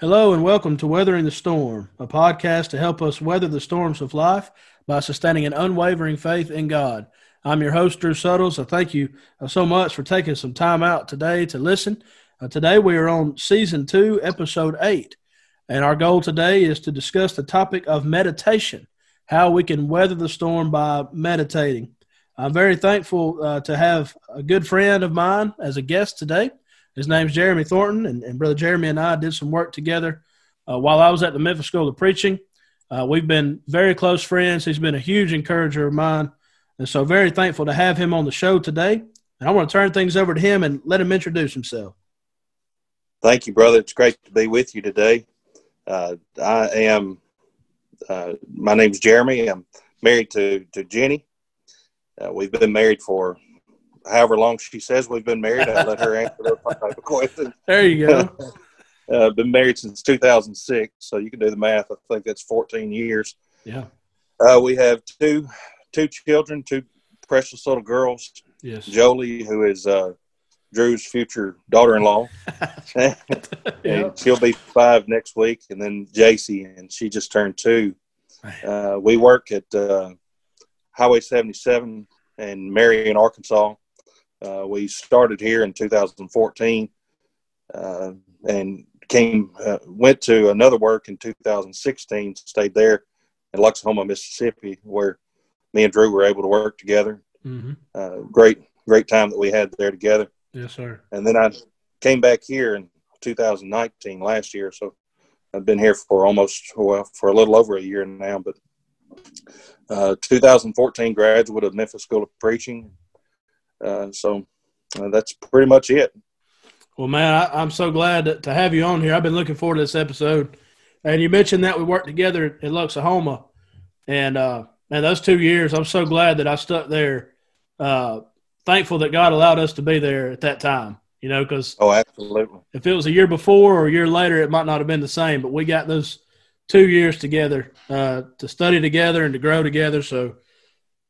Hello and welcome to Weathering the Storm, a podcast to help us weather the storms of life by sustaining an unwavering faith in God. I'm your host, Drew Suttles. I thank you uh, so much for taking some time out today to listen. Uh, today we are on season two, episode eight, and our goal today is to discuss the topic of meditation, how we can weather the storm by meditating. I'm very thankful uh, to have a good friend of mine as a guest today. His name's Jeremy Thornton, and, and Brother Jeremy and I did some work together uh, while I was at the Memphis School of Preaching. Uh, we've been very close friends. He's been a huge encourager of mine, and so very thankful to have him on the show today. And I want to turn things over to him and let him introduce himself. Thank you, brother. It's great to be with you today. Uh, I am. Uh, my name's Jeremy. I'm married to to Jenny. Uh, we've been married for however long she says we've been married. I let her answer those type of questions. There you go. uh, been married since 2006, so you can do the math. I think that's 14 years. Yeah. Uh, we have two two children, two precious little girls. Yes. Jolie, who is uh, Drew's future daughter-in-law, and yeah. she'll be five next week. And then JC, and she just turned two. Uh, we work at uh, Highway 77 in Marion, Arkansas. Uh, we started here in 2014 uh, and came uh, went to another work in 2016. Stayed there in Luxahoma, Mississippi, where me and Drew were able to work together. Mm-hmm. Uh, great, great time that we had there together. Yes, sir. And then I came back here in 2019 last year, so I've been here for almost well for a little over a year now. But uh, 2014 graduate of Memphis School of Preaching. Uh, so uh, that's pretty much it. Well, man, I, am so glad to, to have you on here. I've been looking forward to this episode. And you mentioned that we worked together in Luxahoma, and uh, man, those two years, I'm so glad that I stuck there. Uh, thankful that God allowed us to be there at that time. You know, because oh, absolutely. If it was a year before or a year later, it might not have been the same. But we got those two years together uh, to study together and to grow together. So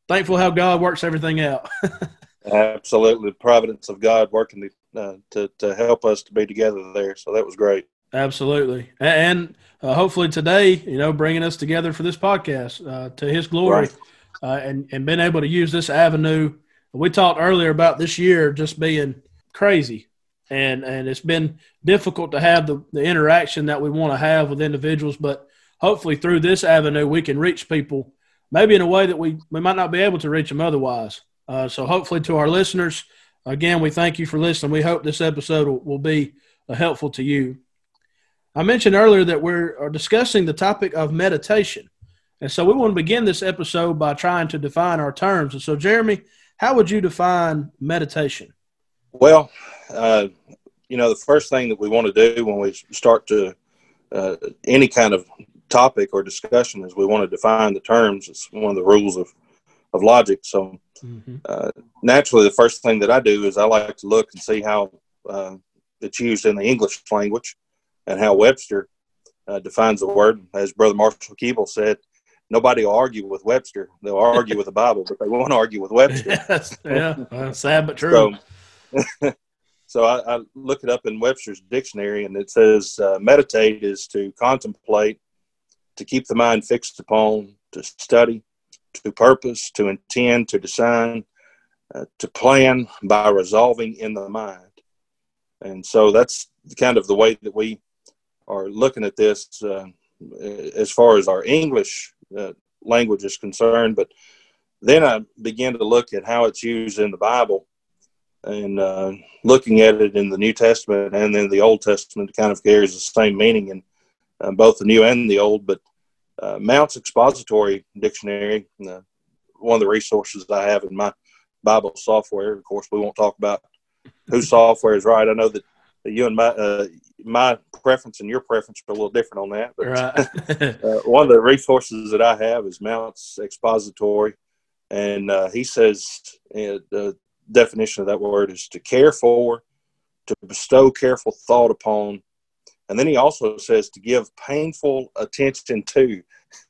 thankful how God works everything out. Absolutely, the providence of God working to, uh, to to help us to be together there. So that was great. Absolutely, and uh, hopefully today, you know, bringing us together for this podcast uh, to His glory, Right. uh, and and being able to use this avenue. We talked earlier about this year just being crazy, and and it's been difficult to have the the interaction that we want to have with individuals, but hopefully through this avenue we can reach people maybe in a way that we we might not be able to reach them otherwise. Uh, so hopefully to our listeners, again, we thank you for listening. We hope this episode will, will be uh, helpful to you. I mentioned earlier that we're discussing the topic of meditation. And so we want to begin this episode by trying to define our terms. And so, Jeremy, how would you define meditation? Well, uh, you know, the first thing that we want to do when we start to uh, any kind of topic or discussion is we want to define the terms. It's one of the rules of, of logic. So, Mm-hmm. uh, naturally, the first thing that I do is I like to look and see how uh, it's used in the English language and how Webster uh, defines the word. As Brother Marshall Keeble said, nobody will argue with Webster. They'll argue with the Bible, but they won't argue with Webster. Yes, yeah, sad but true. So, so I, I look it up in Webster's dictionary, and it says uh, meditate is to contemplate, to keep the mind fixed upon, to study, to purpose, to intend, to design, uh, to plan by resolving in the mind. And so that's kind of the way that we are looking at this uh, as far as our English uh, language is concerned. But then I began to look at how it's used in the Bible and uh, looking at it in the New Testament and then the Old Testament kind of carries the same meaning in uh, both the New and the Old. But uh, Mounce's Expository Dictionary, uh, one of the resources I have in my Bible software. Of course, we won't talk about whose software is right. I know that you and my uh, my preference and your preference are a little different on that. But Right. uh, one of the resources that I have is Mounce's Expository, and uh, he says uh, the definition of that word is to care for, to bestow careful thought upon, and then he also says to give painful attention to.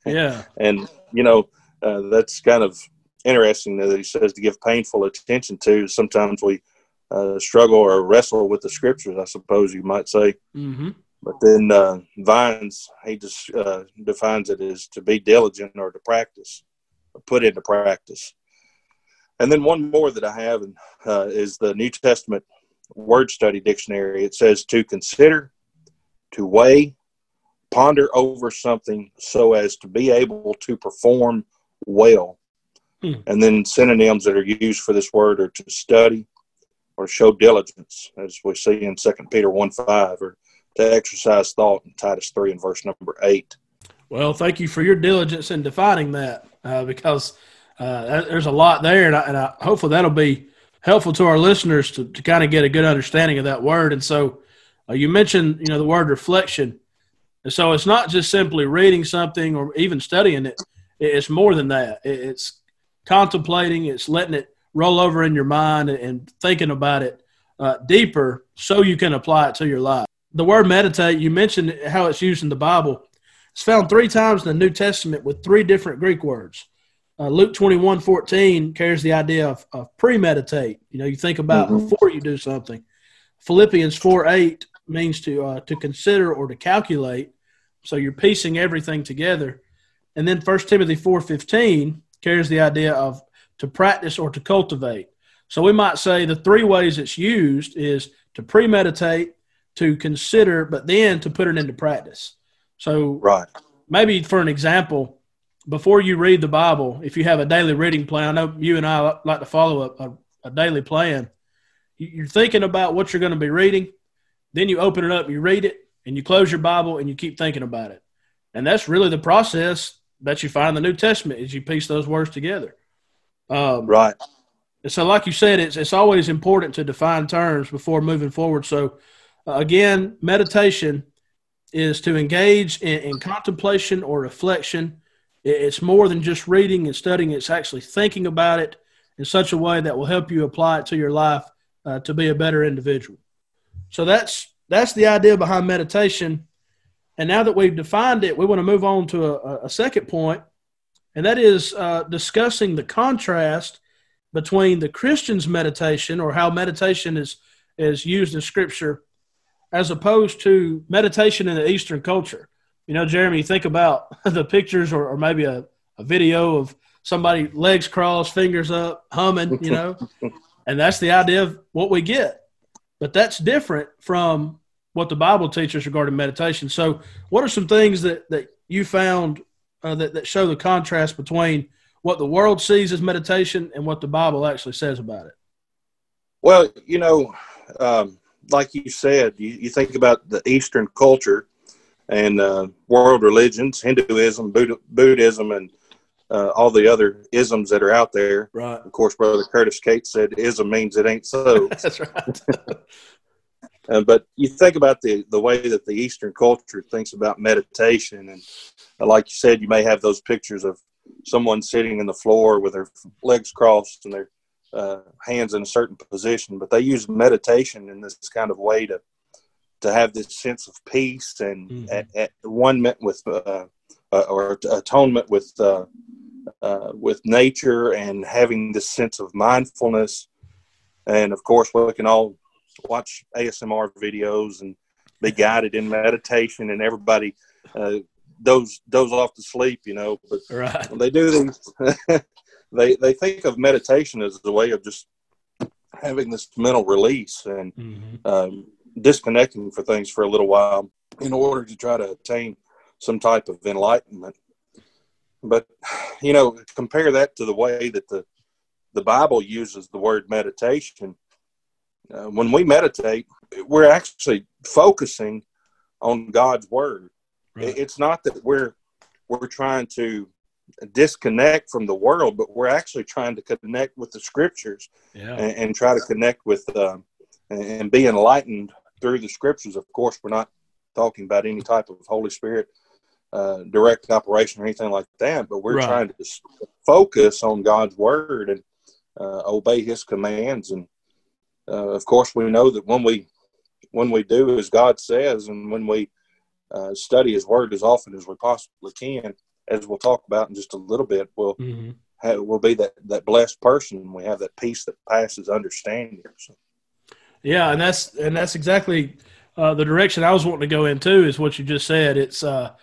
yeah. And you know uh, that's kind of interesting that he says to give painful attention to. Sometimes we uh, struggle or wrestle with the scriptures, I suppose you might say. Mm-hmm. But then uh, Vines, he just uh, defines it as to be diligent or to practice, or put into practice. And then one more that I have uh, is the New Testament Word Study Dictionary. It says to consider, to weigh, ponder over something so as to be able to perform well. Hmm. And then synonyms that are used for this word are to study or show diligence, as we see in Second Peter 1 5, or to exercise thought in Titus 3 and verse number 8. Well, thank you for your diligence in defining that uh, because uh, there's a lot there, and, I, and I, hopefully that'll be helpful to our listeners to, to kind of get a good understanding of that word. And so uh, you mentioned, you know, the word reflection. And so it's not just simply reading something or even studying it. It's more than that. It's contemplating, it's letting it roll over in your mind and thinking about it uh, deeper so you can apply it to your life the word meditate, you mentioned how it's used in the Bible. It's found three times in the New Testament with three different Greek words. Uh, Luke 21 14 carries the idea of, of premeditate. You know, you think about mm-hmm. before you do something. Philippians 4 8 means to, uh, to consider or to calculate. So you're piecing everything together. And then 1 Timothy four fifteen carries the idea of to practice or to cultivate. So we might say the three ways it's used is to premeditate, to consider, but then to put it into practice. So, right. Maybe for an example, before you read the Bible, if you have a daily reading plan, I know you and I like to follow a, a, a daily plan. You're thinking about what you're going to be reading, then you open it up, you read it, and you close your Bible and you keep thinking about it. And that's really the process that you find in the New Testament is you piece those words together. Um, right. So, like you said, it's it's always important to define terms before moving forward. So, uh, again, meditation is to engage in, in, contemplation or reflection. It's more than just reading and studying, it's actually thinking about it in such a way that will help you apply it to your life uh, to be a better individual. So that's that's the idea behind meditation. And now that we've defined it, we want to move on to a, a second point, and that is uh, discussing the contrast between the Christian's meditation or how meditation is is used in Scripture as opposed to meditation in the Eastern culture. You know, Jeremy, think about the pictures or, or maybe a, a video of somebody legs crossed, fingers up, humming, you know, and that's the idea of what we get. But that's different from what the Bible teaches regarding meditation. So, what are some things that, that you found uh, that, that show the contrast between what the world sees as meditation and what the Bible actually says about it? Well, you know, um, like you said, you, you think about the Eastern culture and uh, world religions, Hinduism, Buddha, Buddhism, and uh, all the other isms that are out there. Right. Of course, Brother Curtis Cates said ism means it ain't so. That's right. uh, but you think about the, the way that the Eastern culture thinks about meditation. And uh, like you said, you may have those pictures of someone sitting in the floor with their legs crossed and their uh, hands in a certain position, but they use meditation in this kind of way to to have this sense of peace and mm-hmm. at, at one met with uh, uh, or atonement with uh, uh, with nature and having this sense of mindfulness. And of course, we can all watch ASMR videos and be guided in meditation, and everybody uh, doze doze off to sleep, you know. But right. they do these they they think of meditation as a way of just having this mental release and mm-hmm. um, disconnecting for things for a little while in order to try to attain some type of enlightenment. But you know, compare that to the way that the the Bible uses the word meditation. Uh, when we meditate, we're actually focusing on God's word. Right. It's not that we're we're trying to disconnect from the world, but we're actually trying to connect with the scriptures yeah. and, and, try to connect with uh, and be enlightened through the scriptures. Of course, we're not talking about any type of Holy Spirit uh, direct operation or anything like that, but we're right. trying to focus on God's word and uh, obey His commands. And uh, of course, we know that when we when we do as God says, and when we uh, study His word as often as we possibly can, as we'll talk about in just a little bit, we'll mm-hmm. have, will be that that blessed person. We have that peace that passes understanding. So. Yeah, and that's and that's exactly uh, the direction I was wanting to go into is what you just said. It's uh,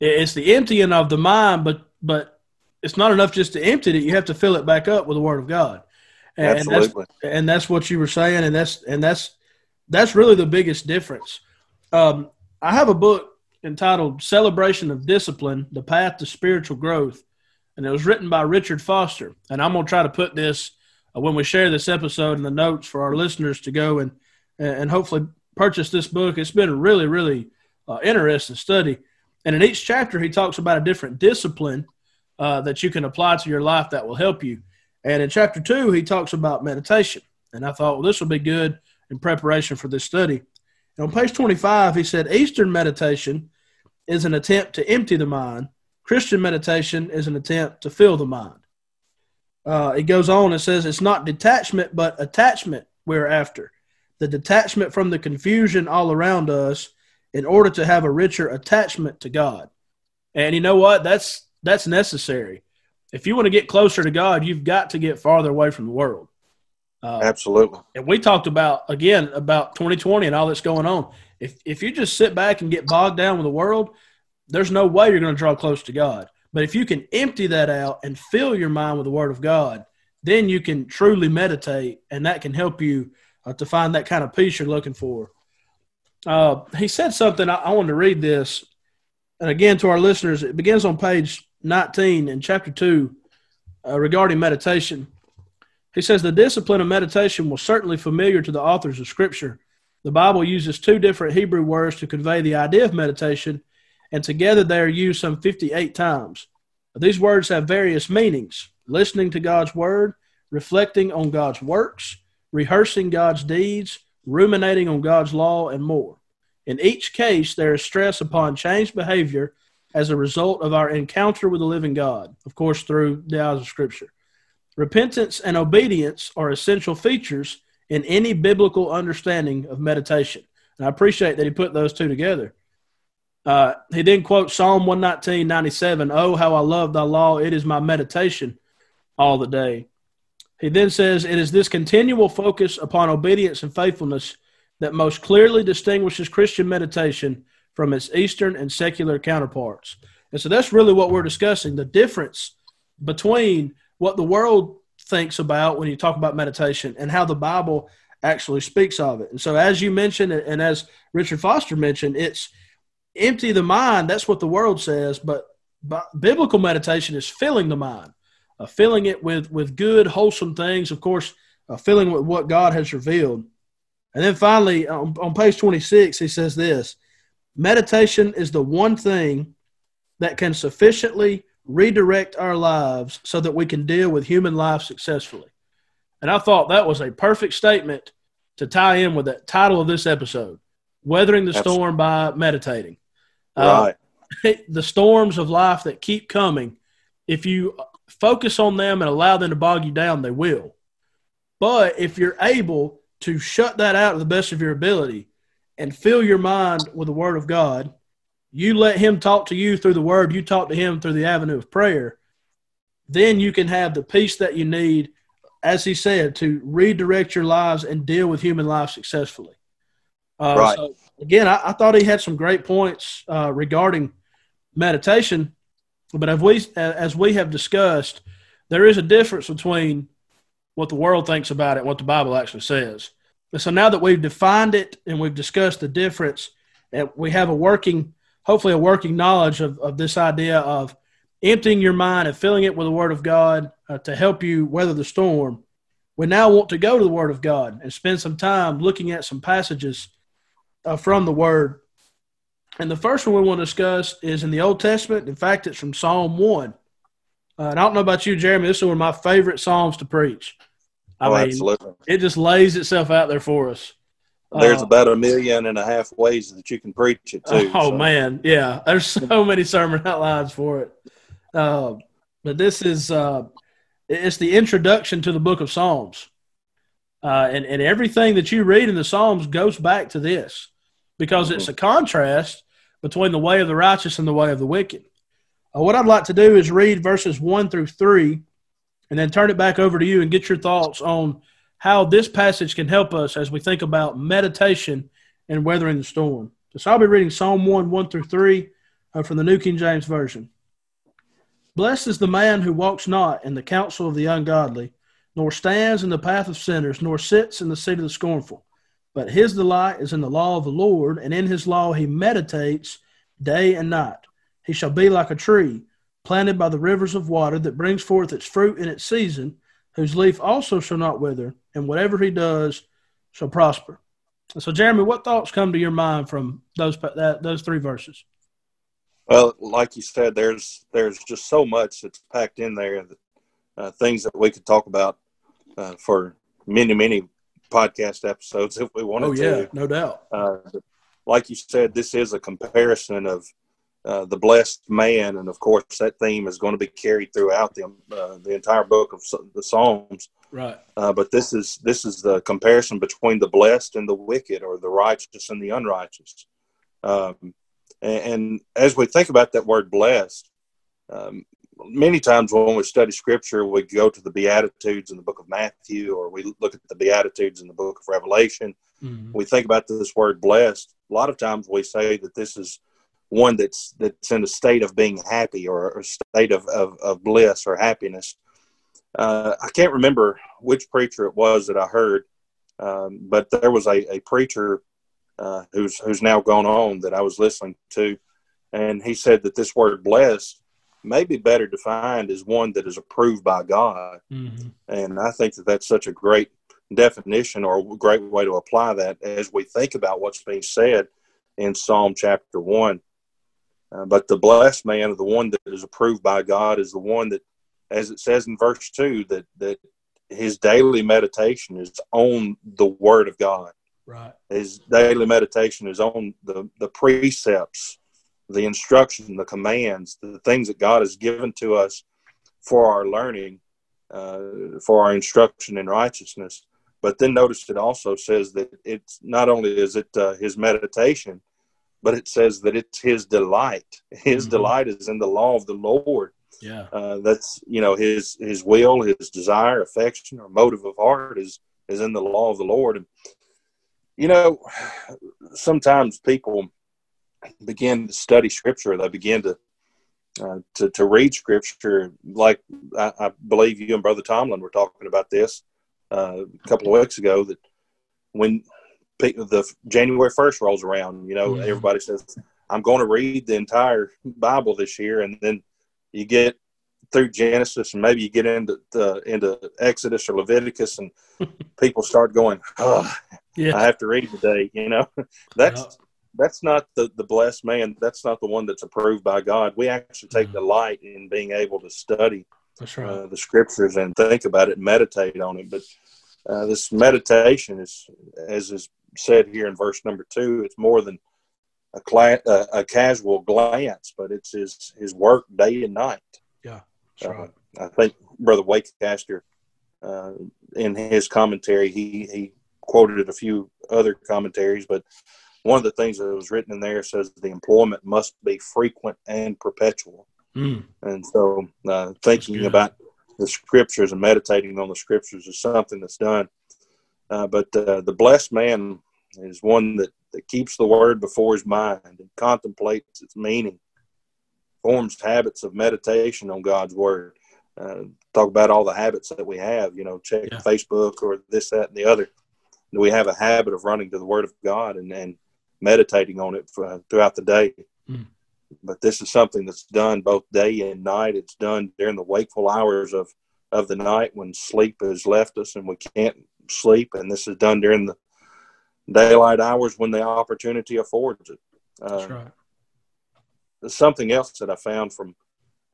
it's the emptying of the mind, but but it's not enough just to empty it. You have to fill it back up with the Word of God. And Absolutely. That's, and that's what you were saying, and that's and that's that's really the biggest difference. Um, I have a book entitled "Celebration of Discipline: The Path to Spiritual Growth," and it was written by Richard Foster. And I'm going to try to put this uh, when we share this episode in the notes for our listeners to go and and hopefully purchase this book. It's been a really really uh, interesting study. And in each chapter, he talks about a different discipline uh, that you can apply to your life that will help you. And in chapter two, he talks about meditation. And I thought, well, this will be good in preparation for this study. And on page 25, he said Eastern meditation is an attempt to empty the mind, Christian meditation is an attempt to fill the mind. Uh, it goes on and says it's not detachment, but attachment we're after. The detachment from the confusion all around us in order to have a richer attachment to God. And you know what? That's that's necessary. If you want to get closer to God, you've got to get farther away from the world. Uh, Absolutely. And we talked about again about 2020 and all that's going on. If if you just sit back and get bogged down with the world, there's no way you're going to draw close to God. But if you can empty that out and fill your mind with the Word of God, then you can truly meditate, and that can help you uh, to find that kind of peace you're looking for. Uh, he said something. I, I wanted to read this, and again to our listeners, it begins on page 19 in chapter 2 uh, regarding meditation. He says the discipline of meditation was certainly familiar to the authors of Scripture. The Bible uses two different Hebrew words to convey the idea of meditation, and together they are used some 58 times. These words have various meanings listening to God's word, reflecting on God's works, rehearsing God's deeds, ruminating on God's law, and more. In each case, there is stress upon changed behavior as a result of our encounter with the living God, of course, through the eyes of Scripture. Repentance and obedience are essential features in any biblical understanding of meditation. And I appreciate that he put those two together. Uh, he then quotes Psalm 119, 97, Oh, how I love thy law, it is my meditation all the day. He then says, It is this continual focus upon obedience and faithfulness that most clearly distinguishes Christian meditation from its Eastern and secular counterparts. And so that's really what we're discussing the difference between what the world thinks about when you talk about meditation and how the Bible actually speaks of it. And so, as you mentioned, and as Richard Foster mentioned, it's empty the mind. That's what the world says. But, biblical meditation is filling the mind, uh, filling it with, with good, wholesome things. Of course, uh, filling with what God has revealed. And then finally, on, on page 26, he says this Meditation is the one thing that can sufficiently redirect our lives so that we can deal with human life successfully. And I thought that was a perfect statement to tie in with the title of this episode Weathering the Absolutely. Storm by Meditating. Uh, right. Uh, the storms of life that keep coming, if you focus on them and allow them to bog you down, they will. But if you're able to shut that out to the best of your ability and fill your mind with the Word of God. You let Him talk to you through the Word, you talk to Him through the avenue of prayer. Then you can have the peace that you need, as He said, to redirect your lives and deal with human life successfully. Uh, right. So again, I, I, thought he had some great points uh, regarding meditation, but as we as we have discussed, there is a difference between what the world thinks about it and what the Bible actually says. So now that we've defined it and we've discussed the difference, and we have a working, hopefully, a working knowledge of, of this idea of emptying your mind and filling it with the Word of God uh, to help you weather the storm. We now want to go to the Word of God and spend some time looking at some passages uh, from the Word. And the first one we want to discuss is in the Old Testament. In fact, it's from Psalm 1. Uh, and I don't know about you, Jeremy, this is one of my favorite Psalms to preach. I oh, mean, absolutely. It just lays itself out there for us. There's uh, about a million and a half ways that you can preach it too. Oh so. man, yeah. There's so many sermon outlines for it. Uh, but this is uh, it's the introduction to the book of Psalms, uh, and and everything that you read in the Psalms goes back to this because mm-hmm. it's a contrast between the way of the righteous and the way of the wicked. Uh, what I'd like to do is read verses one through three and then turn it back over to you and get your thoughts on how this passage can help us as we think about meditation and weathering the storm. So I'll be reading Psalm 1, 1 through 3 uh, from the New King James Version. Blessed is the man who walks not in the counsel of the ungodly, nor stands in the path of sinners, nor sits in the seat of the scornful. But his delight is in the law of the Lord, and in his law he meditates day and night. He shall be like a tree planted by the rivers of water that brings forth its fruit in its season, whose leaf also shall not wither, and whatever he does shall prosper. So, Jeremy, what thoughts come to your mind from those that, those three verses? Well, like you said, there's there's just so much that's packed in there. That, uh, things that we could talk about uh, for many many podcast episodes if we wanted to. oh, yeah, to. no doubt. Uh, like you said, this is a comparison of uh, the blessed man, and of course, that theme is going to be carried throughout the uh, the entire book of the Psalms. Right. Uh, but this is this is the comparison between the blessed and the wicked, or the righteous and the unrighteous. Um, and, and, as we think about that word blessed, um, many times when we study Scripture, we go to the Beatitudes in the book of Matthew, or we look at the Beatitudes in the book of Revelation. Mm-hmm. We think about this word blessed. A lot of times we say that this is one that's that's in a state of being happy or a state of, of, of bliss or happiness. Uh, I can't remember which preacher it was that I heard, um, but there was a, a preacher uh, who's who's now gone on that I was listening to, and he said that this word blessed may be better defined as one that is approved by God, mm-hmm. and I think that that's such a great definition or a great way to apply that as we think about what's being said in Psalm chapter one. Uh, but the blessed man, the one that is approved by God, is the one that, as it says in verse two, that that his daily meditation is on the Word of God. Right. His daily meditation is on the the precepts, the instruction, the commands, the things that God has given to us for our learning, uh, for our instruction in righteousness. But then notice it also says that it's not only is it uh, his meditation, but it says that it's his delight. His mm-hmm. delight is in the law of the Lord. Yeah, uh, that's you know his his will, his desire, affection, or motive of heart is is in the law of the Lord. And you know, sometimes people begin to study Scripture. They begin to uh, to to read Scripture. Like I, I, believe you and Brother Tomlin were talking about this uh, a couple of weeks ago. That when the January 1st rolls around, you know, mm-hmm. everybody says, I'm going to read the entire Bible this year. And then you get through Genesis and maybe you get into the, into Exodus or Leviticus and people start going, oh, yeah. I have to read today. You know, that's, yeah. that's not the, the blessed man. That's not the one that's approved by God. We actually take mm-hmm. delight in being able to study right. uh, the scriptures and think about it and meditate on it. But uh, this meditation is, as is said here in verse number two, it's more than a, cla- a, a casual glance, but it's his his work day and night. Yeah, uh, I think Brother Waycaster, uh, in his commentary, he he quoted a few other commentaries, but one of the things that was written in there says the employment must be frequent and perpetual. Mm. And so, uh, thinking about the scriptures and meditating on the scriptures is something that's done uh, but uh, the blessed man is one that, that keeps the word before his mind and contemplates its meaning, forms habits of meditation on God's word. Uh, talk about all the habits that we have, you know, check yeah. Facebook or this, that, and the other. We have a habit of running to the word of God and, and meditating on it for, uh, throughout the day. Mm. But this is something that's done both day and night. It's done during the wakeful hours of, of the night when sleep has left us and we can't sleep, and this is done during the daylight hours when the opportunity affords it. Uh, That's right. There's something else that I found from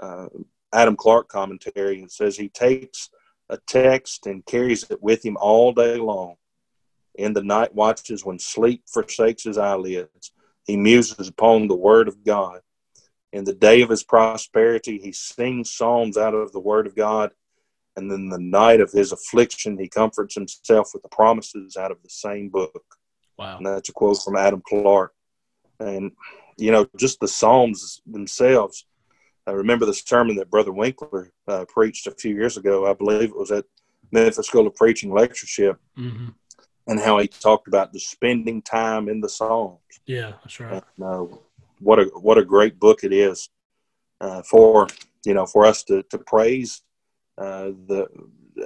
uh, Adam Clarke commentary. It says he takes a text and carries it with him all day long. In the night watches when sleep forsakes his eyelids, he muses upon the word of God. In the day of his prosperity, he sings psalms out of the word of God and then the night of his affliction, he comforts himself with the promises out of the same book. Wow. And that's a quote from Adam Clarke. And, you know, just the Psalms themselves. I remember the sermon that Brother Winkler uh, preached a few years ago. I believe it was at Memphis School of Preaching lectureship. Mm-hmm. and how he talked about the spending time in the Psalms. Yeah, that's right. And, uh, what a what a great book it is uh, for you know for us to to praise uh, the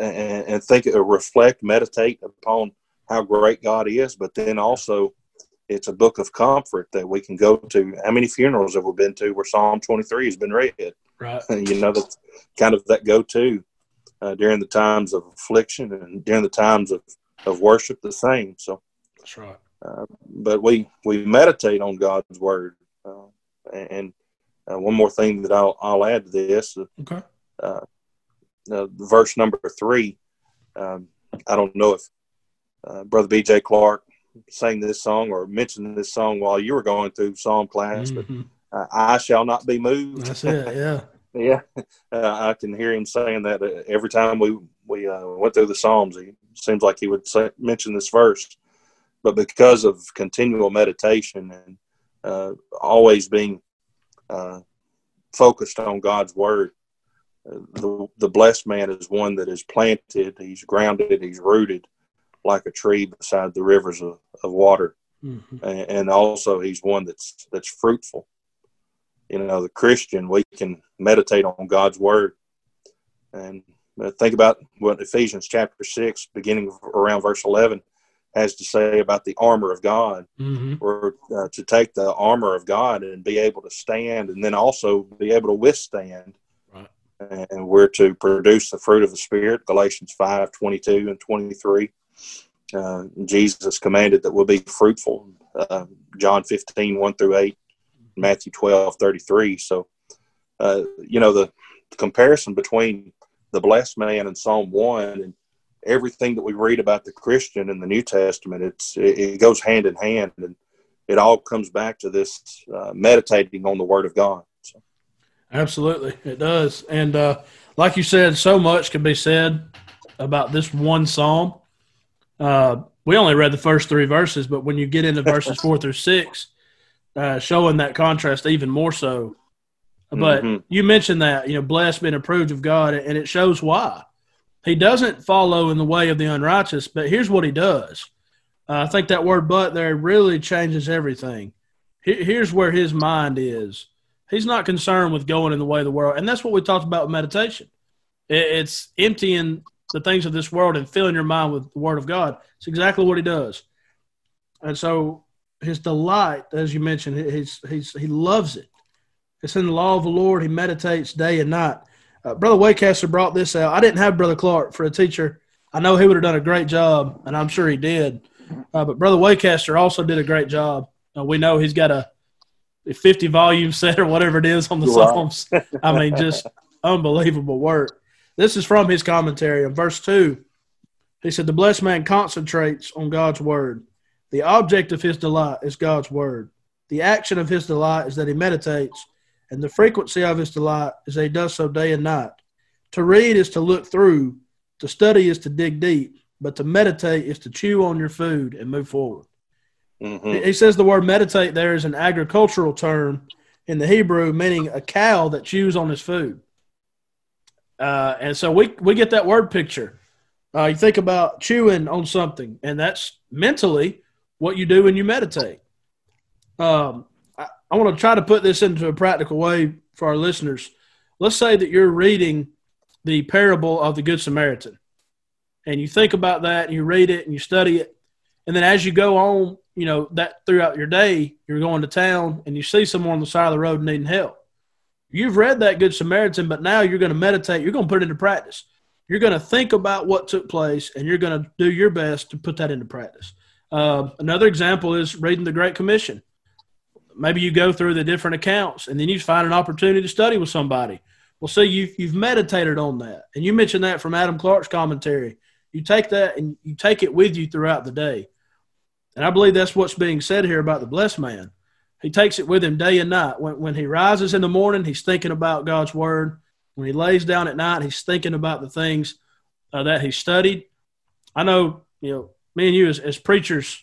and, and think, uh, reflect, meditate upon how great God is, but then also it's a book of comfort that we can go to. How many funerals have we been to where Psalm 23 has been read? Right. you know, that's kind of that go to uh, during the times of affliction and during the times of, of worship, the same. So that's right. Uh, but we, we meditate on God's word. Uh, and uh, one more thing that I'll, I'll add to this. Uh, okay. Uh, verse number three. Um, I don't know if Brother B.J. Clarke sang this song or mentioned this song while you were going through psalm class, mm-hmm. but uh, I shall not be moved. That's it. Yeah. yeah. Uh, I can hear him saying that uh, every time we, we uh, went through the Psalms. He seems like he would say, mention this verse, but because of continual meditation and uh, always being uh, focused on God's word, the, the blessed man is one that is planted, he's grounded, he's rooted like a tree beside the rivers of, of water. Mm-hmm. And, and also he's one that's that's fruitful. You know, the Christian, we can meditate on God's word and uh, think about what Ephesians chapter 6, beginning around verse 11, has to say about the armor of God, mm-hmm. or uh, to take the armor of God and be able to stand, and then also be able to withstand. And we're to produce the fruit of the Spirit, Galatians 5 22 and 23. Uh, Jesus commanded that we'll be fruitful. Uh, John 15, 1 through 8, Matthew 12, 33. So, uh, you know, the, comparison between the blessed man in Psalm 1 and everything that we read about the Christian in the New Testament, it's it, it goes hand in hand. And it all comes back to this uh, meditating on the Word of God. So. Absolutely, it does. And uh, like you said, so much can be said about this one psalm. Uh, we only read the first three verses, but when you get into verses four through six, uh, showing that contrast even more so. But mm-hmm. you mentioned that, you know, blessed, been approved of God, and it shows why. He doesn't follow in the way of the unrighteous, but here's what he does. Uh, I think that word but there really changes everything. Here's where his mind is. He's not concerned with going in the way of the world. And that's what we talked about with meditation. It's emptying the things of this world and filling your mind with the Word of God. It's exactly what he does. And so his delight, as you mentioned, he's, he's, he loves it. It's in the law of the Lord. He meditates day and night. Uh, Brother Waycaster brought this out. I didn't have Brother Clarke for a teacher. I know he would have done a great job, and I'm sure he did. Uh, but Brother Waycaster also did a great job. Uh, we know he's got a, a 50 volume set or whatever it is on the Psalms. I mean, just unbelievable work. This is from his commentary in verse 2. He said, The blessed man concentrates on God's word. The object of his delight is God's word. The action of his delight is that he meditates, and the frequency of his delight is that he does so day and night. To read is to look through, to study is to dig deep, but to meditate is to chew on your food and move forward. Mm-hmm. He says the word meditate there is an agricultural term in the Hebrew, meaning a cow that chews on his food. Uh, and so we we get that word picture. Uh, you think about chewing on something, and that's mentally what you do when you meditate. Um, I, I want to try to put this into a practical way for our listeners. Let's say that you're reading the parable of the Good Samaritan, and you think about that, and you read it, and you study it, and then as you go on, you know that throughout your day, you're going to town, and you see someone on the side of the road needing help You've read that Good Samaritan, but now you're going to meditate. You're going to put it into practice. You're going to think about what took place, and you're going to do your best to put that into practice. Uh, another example is reading the Great Commission. Maybe you go through the different accounts, and then you find an opportunity to study with somebody. Well, see, you've, you've meditated on that, and you mentioned that from Adam Clarke's commentary. You take that and you take it with you throughout the day. And I believe that's what's being said here about the blessed man. He takes it with him day and night. When, when he rises in the morning, he's thinking about God's word. When he lays down at night, he's thinking about the things uh, that he studied. I know, you know, me and you as, as preachers,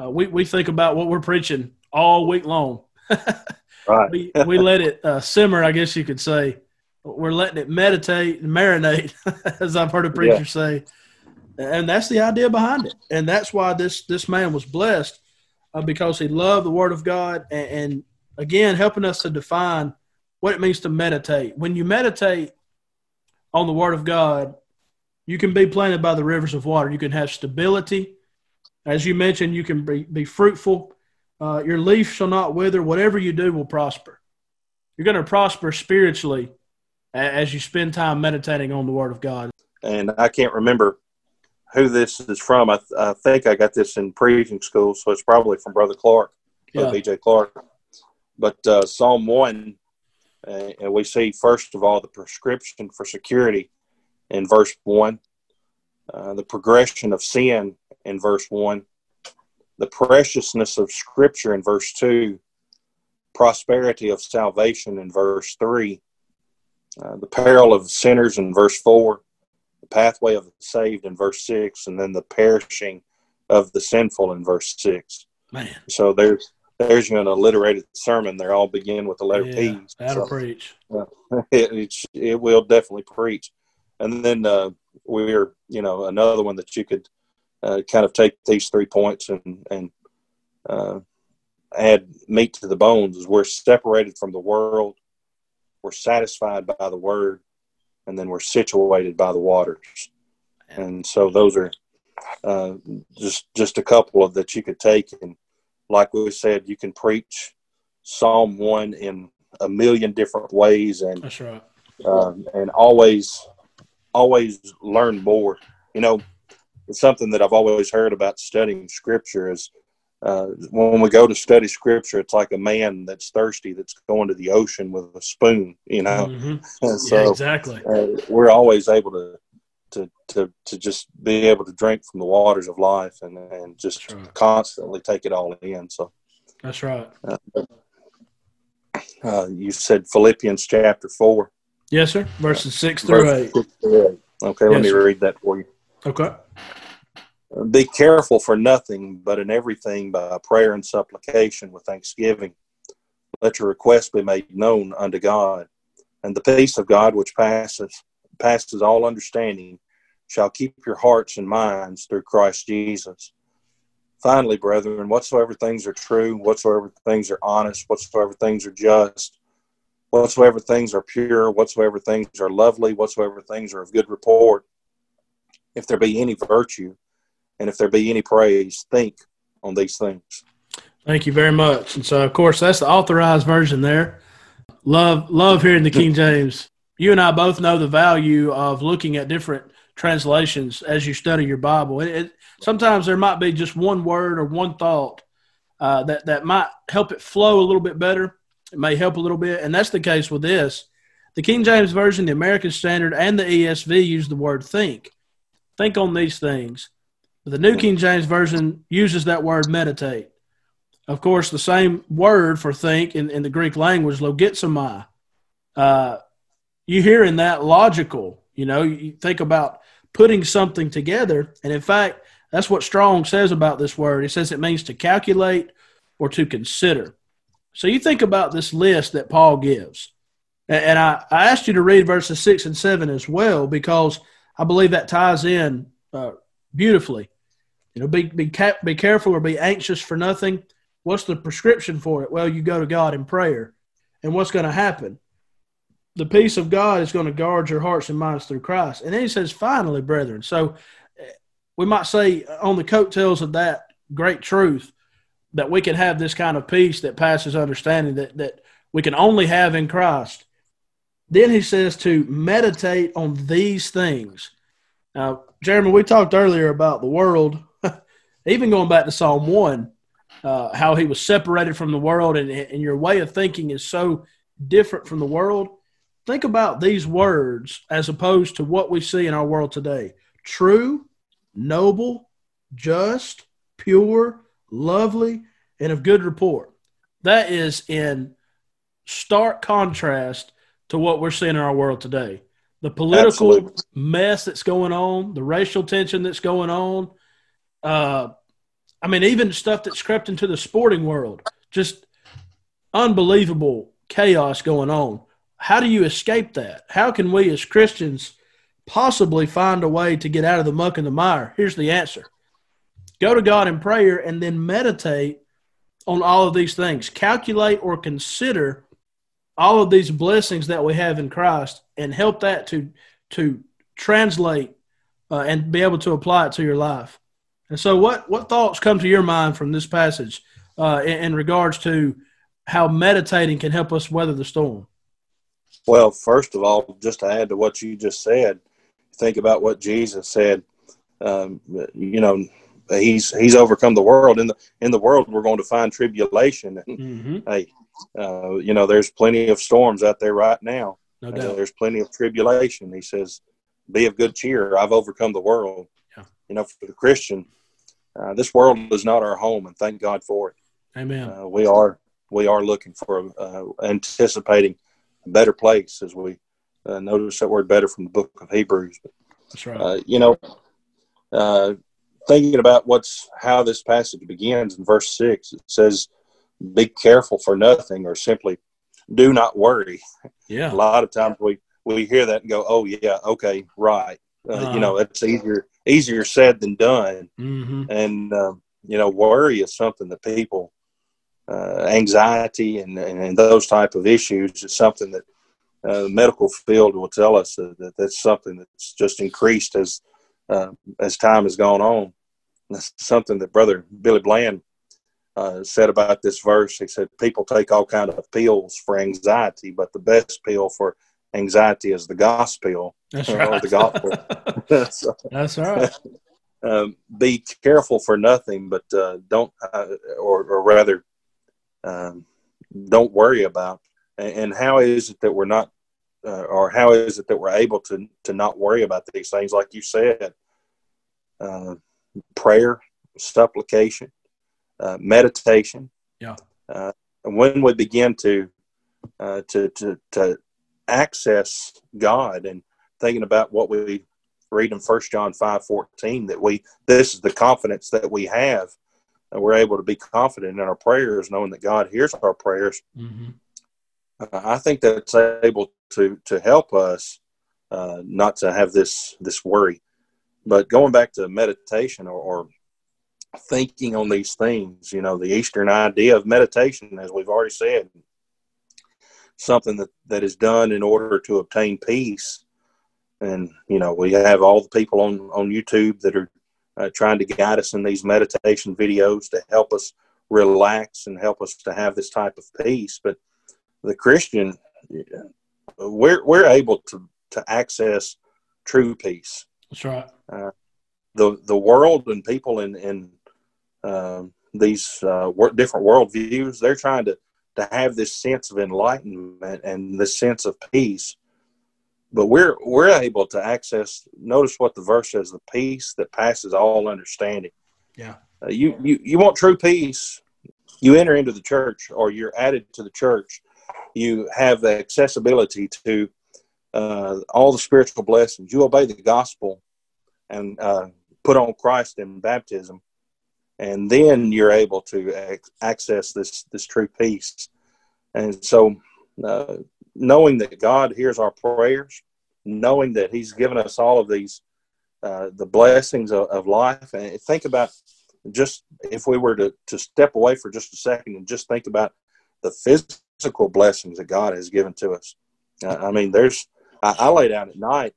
uh, we, we think about what we're preaching all week long. right. we, we let it uh, simmer, I guess you could say. We're letting it meditate and marinate, as I've heard a preacher yeah. say. And that's the idea behind it. And that's why this this man was blessed uh, because he loved the Word of God and, and again helping us to define what it means to meditate. When you meditate on the Word of God, you can be planted by the rivers of water. You can have stability. As you mentioned, you can be, be fruitful. Uh, your leaf shall not wither. Whatever you do will prosper. You're going to prosper spiritually as you spend time meditating on the Word of God. And I can't remember who this is from. I, th- I think I got this in preaching school, so it's probably from Brother Clarke, yeah. BJ Clarke. But uh, Psalm 1, uh, and we see, first of all, the prescription for security in verse 1, uh, the progression of sin in verse 1, the preciousness of Scripture in verse 2, prosperity of salvation in verse 3, uh, the peril of sinners in verse 4, the pathway of the saved in verse 6, and then the perishing of the sinful in verse 6. Man. So there's there's an alliterated sermon. They all begin with the letter yeah, P. That'll so, preach. Uh, it, it, it, will definitely preach. And then uh, we're, you know, another one that you could uh, kind of take these three points and, and uh, add meat to the bones is we're separated from the world, we're satisfied by the word, and then we're situated by the waters. And so those are uh, just just a couple of that you could take and like we said, you can preach Psalm one in a million different ways, and that's right. Um, and always, always learn more. You know, it's something that I've always heard about studying Scripture is uh, when we go to study Scripture, it's like a man that's thirsty that's going to the ocean with a spoon. You know, mm-hmm. so yeah, exactly. Uh, we're always able to to to to just be able to drink from the waters of life and and just right. constantly take it all in. So that's right. Uh, uh, you said Philippians chapter four. Yes, sir. Verses six through eight. Okay, yes, let me sir. read that for you. Okay. Be careful for nothing, but in everything by prayer and supplication with thanksgiving. Let your requests be made known unto God, and the peace of God which passes passes all understanding, shall keep your hearts and minds through Christ Jesus. Finally, brethren, whatsoever things are true, whatsoever things are honest, whatsoever things are just, whatsoever things are pure, whatsoever things are lovely, whatsoever things are of good report, if there be any virtue, and if there be any praise, think on these things. Thank you very much. And so, of course, that's the authorized version there. Love, love hearing the King James you and I both know the value of looking at different translations as you study your Bible. It, it, sometimes there might be just one word or one thought uh, that that might help it flow a little bit better. It may help a little bit, and that's the case with this. The King James Version, the American Standard, and the ESV use the word "think." Think on these things. The New King James Version uses that word "meditate." Of course, the same word for "think" in, in the Greek language, logizomai. Uh, you hear in that logical. You know, you think about putting something together, and in fact, that's what Strong says about this word. He says it means to calculate or to consider. So you think about this list that Paul gives. And I, I asked you to read verses 6 and 7 as well because I believe that ties in uh, beautifully. You know, be, be, be careful or be anxious for nothing. What's the prescription for it? Well, you go to God in prayer. And what's going to happen? the peace of God is going to guard your hearts and minds through Christ. And then he says, finally, brethren. So eh, we might say on the coattails of that great truth that we can have this kind of peace that passes understanding that, that we can only have in Christ. Then he says to meditate on these things. Now, Jeremy, we talked earlier about the world, even going back to Psalm 1, uh, how he was separated from the world, and, and your way of thinking is so different from the world think about these words as opposed to what we see in our world today true, noble, just, pure, lovely, and of good report. That is in stark contrast to what we're seeing in our world today. The political Absolutely. mess that's going on, the racial tension that's going on. Uh, I mean, even stuff that's crept into the sporting world. Just unbelievable chaos going on how do you escape that? How can we as Christians possibly find a way to get out of the muck and the mire? Here's the answer go to God in prayer and then meditate on all of these things. Calculate or consider all of these blessings that we have in Christ and help that to to translate uh, and be able to apply it to your life. And so, what what thoughts come to your mind from this passage uh, in, in regards to how meditating can help us weather the storm? Well, first of all, just to add to what you just said, think about what Jesus said. Um, you know, he's he's overcome the world. In the in the world, we're going to find tribulation. Mm-hmm. Hey, uh, you know, there's plenty of storms out there right now. No doubt. There's plenty of tribulation. He says, "Be of good cheer. I've overcome the world." Yeah. You know, for the Christian, uh, this world is not our home, and thank God for it. Amen. Uh, we are we are looking for uh, anticipating a better place as we uh, notice that word better from the book of Hebrews. That's right. Uh, you know, uh, thinking about what's how this passage begins in verse six, it says, "Be careful for nothing," or simply, "Do not worry." Yeah. A lot of times we we hear that and go, "Oh yeah, okay, right." Uh, uh-huh. You know, it's easier easier said than done. Mm-hmm. And um, you know, worry is something that people uh, anxiety and, and, those type of issues is something that uh, the medical field will tell us that, that that's something that's just increased as uh, as time has gone on. That's something that Brother Billy Bland uh, said about this verse. He said, "People take all kind of pills for anxiety, but the best pill for anxiety is the gospel That's right. or the gospel. so, That's right. Um, be careful for nothing, but uh, don't, uh, or, or, rather, um, don't worry about. And, and, how is it that we're not, uh, or how is it that we're able to to not worry about these things? Like you said, uh, prayer, supplication, uh, meditation. Yeah. Uh, and when we begin to to to to access God and thinking about what we read in First John five fourteen that we this is the confidence that we have and we're able to be confident in our prayers, knowing that God hears our prayers. Mm-hmm. Uh, I think that's able to to help us uh, not to have this this worry. But going back to meditation or, or thinking on these things, you know, the Eastern idea of meditation, as we've already said, something that, that is done in order to obtain peace. And, you know, we have all the people on, on YouTube that are uh, trying to guide us in these meditation videos to help us relax and help us to have this type of peace. But the Christian, we're, we're able to, to access true peace. That's right. Uh, the, the world and people in, in uh, these uh, different worldviews, they're trying to to have this sense of enlightenment and this sense of peace. But we're we're able to access. Notice what the verse says: the peace that passes all understanding. Yeah. Uh, you you you want true peace. You enter into the church, or you're added to the church. You have the accessibility to uh, all the spiritual blessings. You obey the gospel and uh, put on Christ in baptism and then you're able to ac- access this this true peace. And so, uh, knowing that God hears our prayers, knowing that He's given us all of these uh, the blessings of, of, life, and think about just if we were to to step away for just a second and just think about the physical blessings that God has given to us. Uh, I mean, there's I, I lay down at night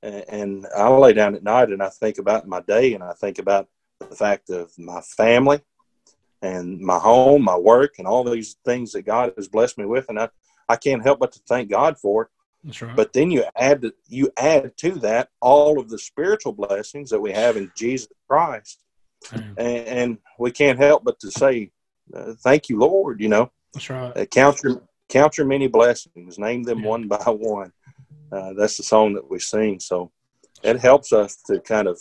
and I lay down at night and I think about my day and I think about the fact of my family and my home, my work, and all these things that God has blessed me with, and I, I can't help but to thank God for it. That's right. But then you add to, you add to that all of the spiritual blessings that we have in Jesus Christ, and, and, we can't help but to say, uh, "Thank you, Lord." You know, that's right. Uh, count your count your many blessings, name them yeah. one by one. Uh, that's the song that we sing. So it helps us to kind of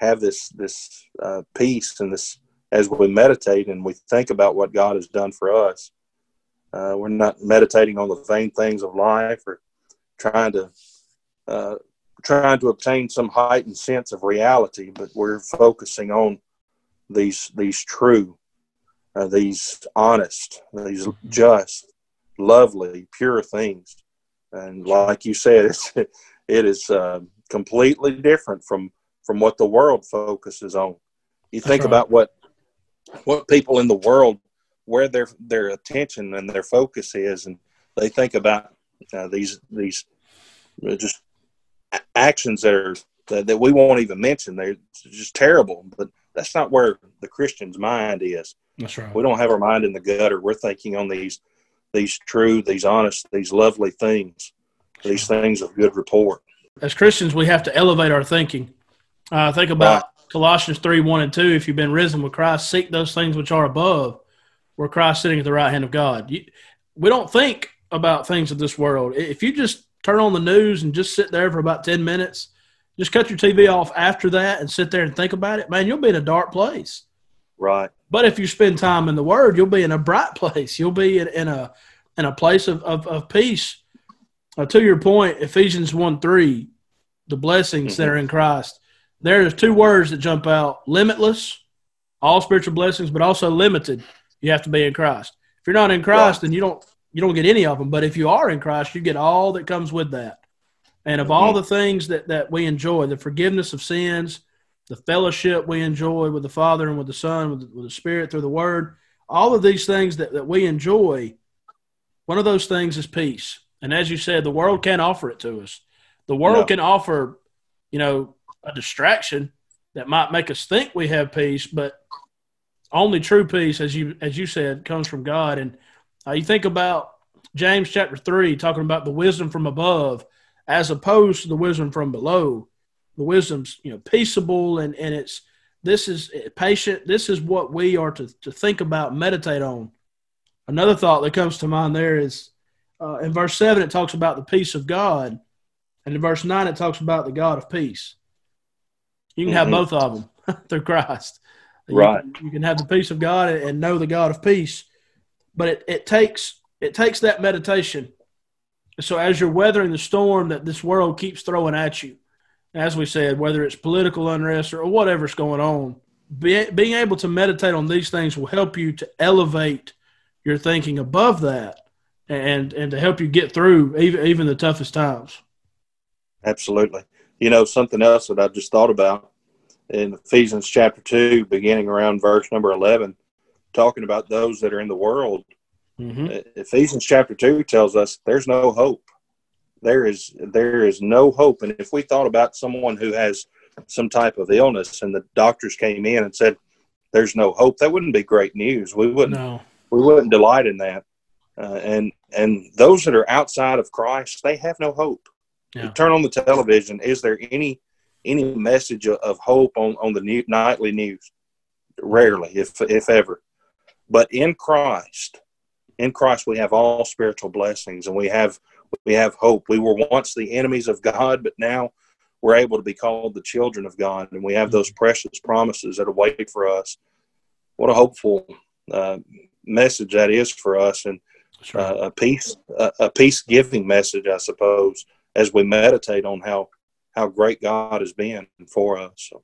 have this this uh, peace and this as we meditate and we think about what God has done for us. Uh, we're not meditating on the vain things of life or trying to uh, trying to obtain some heightened sense of reality, but we're focusing on these these true, uh, these honest, these just, lovely, pure things. And like you said, it's, it is uh, completely different from from what the world focuses on. You think right. about what what people in the world where their their attention and their focus is, and they think about uh, these these uh, just actions that are that, that we won't even mention. They're just terrible, but that's not where the Christian's mind is. That's right. We don't have our mind in the gutter. We're thinking on these these true, these honest, these lovely things, these things of good report. As Christians, we have to elevate our thinking. Uh, think about. Colossians 3 1 and 2. If you've been risen with Christ, seek those things which are above, where Christ sitting at the right hand of God. You, we don't think about things of this world. If you just turn on the news and just sit there for about 10 minutes, just cut your TV off after that and sit there and think about it, man, you'll be in a dark place. Right. But if you spend time in the Word, you'll be in a bright place. You'll be in, in a in a place of, of, of peace. Uh, to your point, Ephesians 1 3, the blessings mm-hmm. that are in Christ, there's two words that jump out limitless, all spiritual blessings, but also limited. You have to be in Christ. If you're not in Christ, right. then you don't you don't get any of them. But if you are in Christ, you get all that comes with that. And of mm-hmm. all the things that, that we enjoy, the forgiveness of sins, the fellowship we enjoy with the Father and with the Son, with the, with the Spirit through the Word, all of these things that, that we enjoy, one of those things is peace. And as you said, the world can't offer it to us. The world can offer, you know, a distraction that might make us think we have peace, but only true peace, as you as you said, comes from God. And uh, you think about James chapter three, talking about the wisdom from above, as opposed to the wisdom from below. The wisdom's you know peaceable and and it's this is patient. This is what we are to to think about, meditate on. Another thought that comes to mind there is uh, in verse seven it talks about the peace of God, and in verse nine it talks about the God of peace. You can mm-hmm. have both of them through Christ. Right. You can, you can, have the peace of God and know the God of peace, but it, it takes it takes that meditation. So as you're weathering the storm that this world keeps throwing at you, as we said, whether it's political unrest or whatever's going on, be, being able to meditate on these things will help you to elevate your thinking above that and and to help you get through even even the toughest times. Absolutely. You know, something else that I just thought about in Ephesians chapter 2, beginning around verse number 11, talking about those that are in the world. Mm-hmm. Uh, Ephesians chapter 2 tells us there's no hope. There is there is no hope. And if we thought about someone who has some type of illness and the doctors came in and said there's no hope, that wouldn't be great news. We wouldn't no. we wouldn't delight in that. Uh, and and those that are outside of Christ, they have no hope. Yeah. You turn on the television. Is there any any message of hope on, on the new, nightly news. Rarely, if if ever. But in Christ, in Christ we have all spiritual blessings and we have we have hope. We were once the enemies of God, but now we're able to be called the children of God, and we have those precious promises that await for us. What a hopeful uh, message that is for us, and uh, a peace a, a peace giving message, I suppose, as we meditate on how how great God has been for us. So.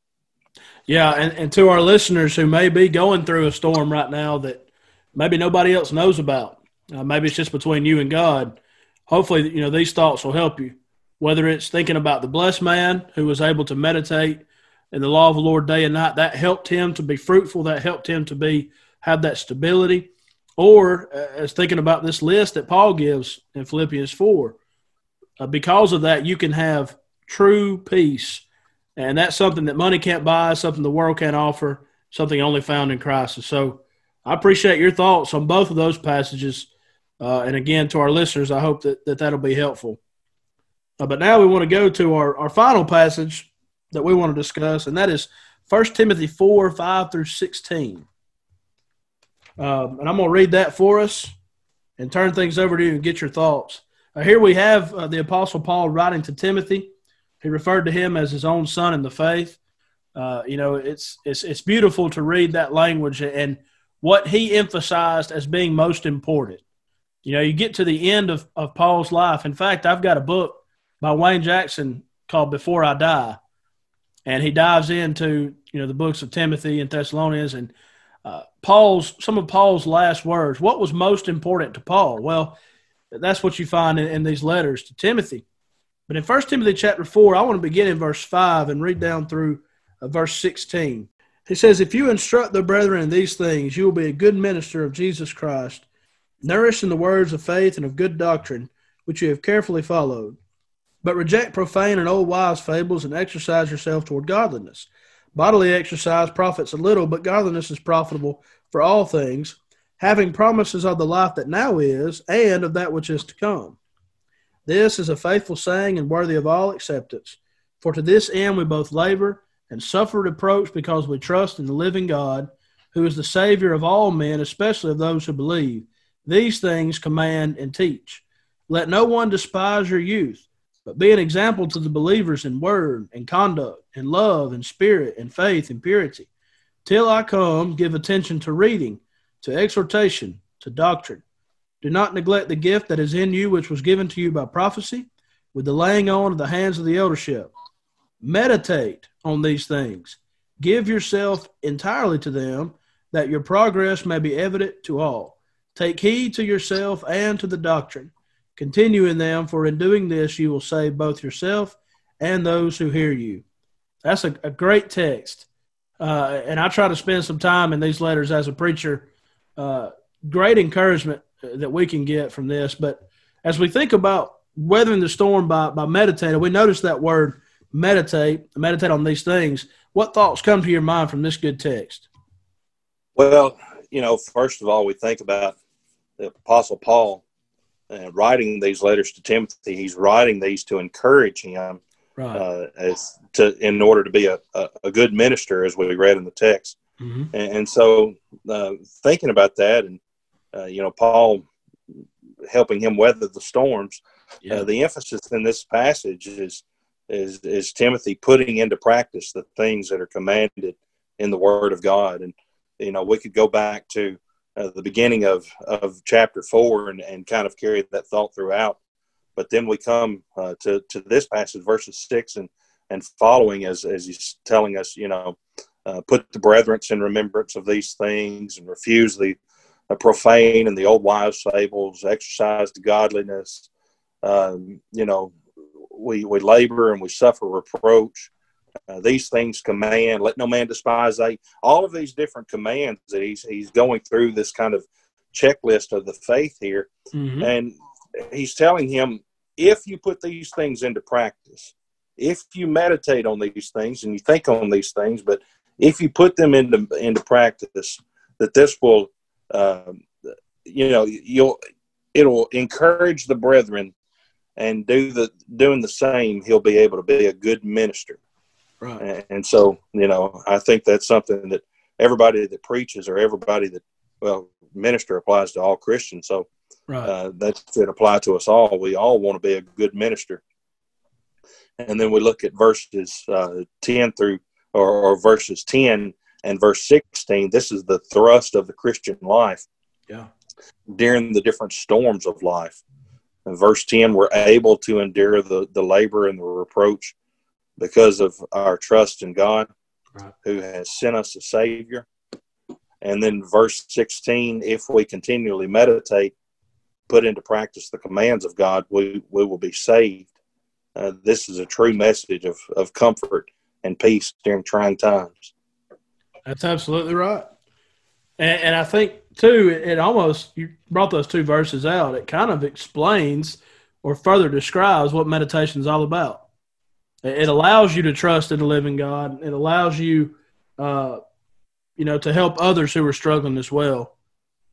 Yeah, and, and to our listeners who may be going through a storm right now that maybe nobody else knows about, uh, maybe it's just between you and God. Hopefully, you know these thoughts will help you. Whether it's thinking about the blessed man who was able to meditate in the law of the Lord day and night, that helped him to be fruitful. That helped him to be have that stability. Or uh, as thinking about this list that Paul gives in Philippians four, uh, because of that, you can have true peace. And that's something that money can't buy, something the world can't offer, something only found in Christ. So I appreciate your thoughts on both of those passages. Uh, and again, to our listeners, I hope that, that that'll be helpful. Uh, but now we want to go to our, our final passage that we want to discuss, and that is 1 Timothy 4 5 through 16. Um, and I'm going to read that for us and turn things over to you and get your thoughts. Uh, here we have uh, the Apostle Paul writing to Timothy. He referred to him as his own son in the faith. Uh, you know, it's it's it's beautiful to read that language and what he emphasized as being most important. You know, you get to the end of, of Paul's life. In fact, I've got a book by Wayne Jackson called Before I Die. And he dives into, you know, the books of Timothy and Thessalonians and uh, Paul's some of Paul's last words. What was most important to Paul? Well, that's what you find in, in these letters to Timothy. But in 1 Timothy chapter 4, I want to begin in verse 5 and read down through uh, verse 16. He says, If you instruct the brethren in these things, you will be a good minister of Jesus Christ, nourished in the words of faith and of good doctrine, which you have carefully followed. But reject profane and old wives' fables and exercise yourself toward godliness. Bodily exercise profits a little, but godliness is profitable for all things, having promises of the life that now is and of that which is to come. This is a faithful saying and worthy of all acceptance. For to this end we both labor and suffer reproach because we trust in the living God, who is the Savior of all men, especially of those who believe. These things command and teach. Let no one despise your youth, but be an example to the believers in word and conduct, in love and spirit and faith and purity. Till I come, give attention to reading, to exhortation, to doctrine. Do not neglect the gift that is in you, which was given to you by prophecy, with the laying on of the hands of the eldership. Meditate on these things. Give yourself entirely to them, that your progress may be evident to all. Take heed to yourself and to the doctrine. Continue in them, for in doing this you will save both yourself and those who hear you. That's a, a great text. Uh, and I try to spend some time in these letters as a preacher. Uh, great encouragement that we can get from this. But as we think about weathering the storm by, by meditating, we notice that word meditate, meditate on these things. What thoughts come to your mind from this good text? Well, you know, first of all, we think about the Apostle Paul uh, writing these letters to Timothy. He's writing these to encourage him right. uh, as to in order to be a, a, a, good minister, as we read in the text. Mm-hmm. And, and, so, uh, thinking about that, and uh, you know, Paul helping him weather the storms. Yeah. Uh, the emphasis in this passage is is is Timothy putting into practice the things that are commanded in the Word of God. And you know, we could go back to uh, the beginning of of chapter four and, and kind of carry that thought throughout. But then we come uh, to to this passage, verses six and and following, as as he's telling us, you know, uh, put the brethren in remembrance of these things and refuse the profane and the old wives' fables, exercise to godliness. Um, you know, we, we labor and we suffer reproach. Uh, these things command, let no man despise they. All of these different commands that he's, he's going through this kind of checklist of the faith here. Mm-hmm. And he's telling him, if you put these things into practice, if you meditate on these things and you think on these things, but if you put them into into practice, that this will, uh, you know, you'll it'll encourage the brethren and do the doing the same, he'll be able to be a good minister. Right. And, and so, you know, I think that's something that everybody that preaches or everybody that well, minister applies to all Christians. So right. uh, that should apply to us all. We all want to be a good minister. And then we look at verses uh, 10 through, or, or, verses 10 and verse 16. This is the thrust of the Christian life. Yeah. During the different storms of life. In verse 10, we're able to endure the, the labor and the reproach because of our trust in God right. who has sent us a Savior. And then verse 16, if we continually meditate, put into practice the commands of God, we, we will be saved. Uh, this is a true message of, of comfort and peace during trying times. That's absolutely right. And, and I think too, it almost you brought those two verses out. It kind of explains or further describes what meditation is all about. It allows you to trust in the living God. It allows you, uh, you know, to help others who are struggling as well.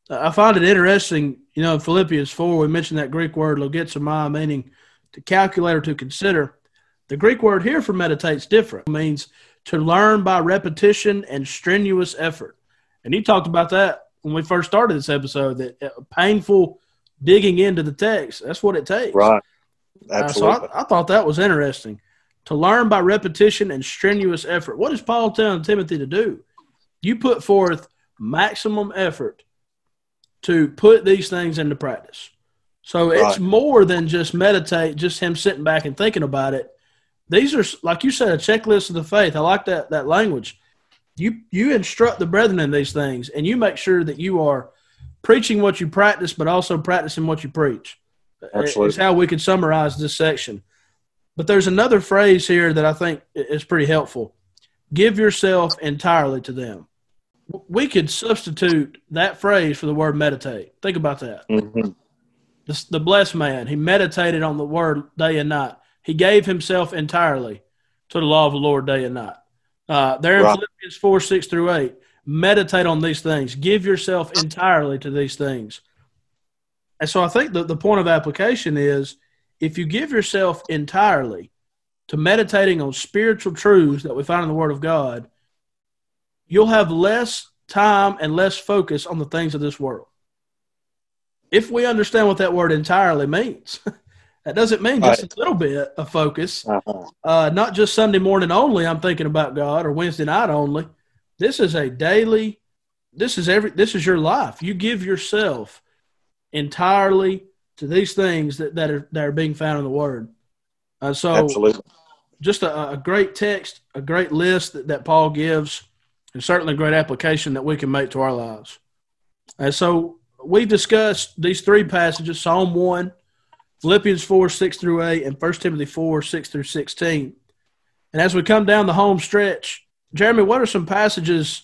I find it interesting, you know, in Philippians 4, we mentioned that Greek word logizomai, meaning to calculate or to consider. The Greek word here for meditate is different. It means to learn by repetition and strenuous effort. And you talked about that when we first started this episode that uh, painful digging into the text. That's what it takes. Right. Absolutely. Uh, so I, I, thought that was interesting to learn by repetition and strenuous effort. What is Paul telling Timothy to do? You put forth maximum effort to put these things into practice. So right. it's more than just meditate, just him sitting back and thinking about it. These are, like you said, a checklist of the faith. I like that that language you you instruct the brethren in these things, and you make sure that you are preaching what you practice, but also practicing what you preach. Absolutely, is how we could summarize this section. But there's another phrase here that I think is pretty helpful. Give yourself entirely to them. We could substitute that phrase for the word meditate. Think about that. Mm-hmm. The, the blessed man, he meditated on the word day and night. He gave himself entirely to the law of the Lord day and night. Uh, there in right. Philippians 4 6 through 8, meditate on these things. Give yourself entirely to these things. And so I think the, the point of application is if you give yourself entirely to meditating on spiritual truths that we find in the Word of God, you'll have less time and less focus on the things of this world. If we understand what that word entirely means, that doesn't mean just right. a little bit of focus, uh-huh. uh, not just Sunday morning only. I'm thinking about God or Wednesday night only. This is a daily. This is every. This is your life. You give yourself entirely to these things that, that are that are being found in the Word. Uh, so, Absolutely. just a, a, great text, a great list that, that Paul gives, and certainly a great application that we can make to our lives. And so, we've discussed these three passages: Psalm one, Philippians four six through eight, and First Timothy four six through sixteen. And as we come down the home stretch, Jeremy, what are some passages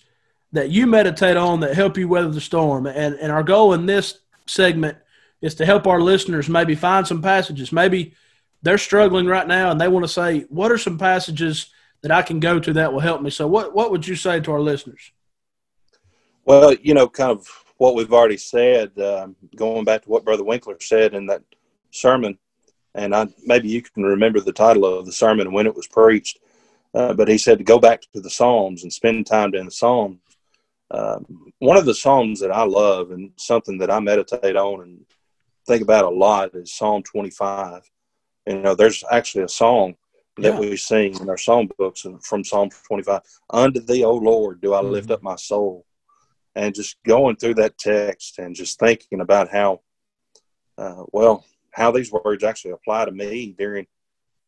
that you meditate on that help you weather the storm? And and our goal in this segment is to help our listeners maybe find some passages. Maybe they're struggling right now and they want to say, what are some passages that I can go to that will help me? So, what, what would you say to our listeners? Well, you know, kind of what we've already said, um, going back to what Brother Winkler said in that sermon, and I, maybe you can remember the title of the sermon and when it was preached. Uh, but he said to go back to the Psalms and spend time in the Psalms. Um, one of the Psalms that I love and something that I meditate on and think about a lot is Psalm 25. You know, there's actually a song that yeah. we sing in our song books from Psalm 25. Unto thee, O Lord, do I mm-hmm. lift up my soul. And just going through that text and just thinking about how, uh, well, how these words actually apply to me during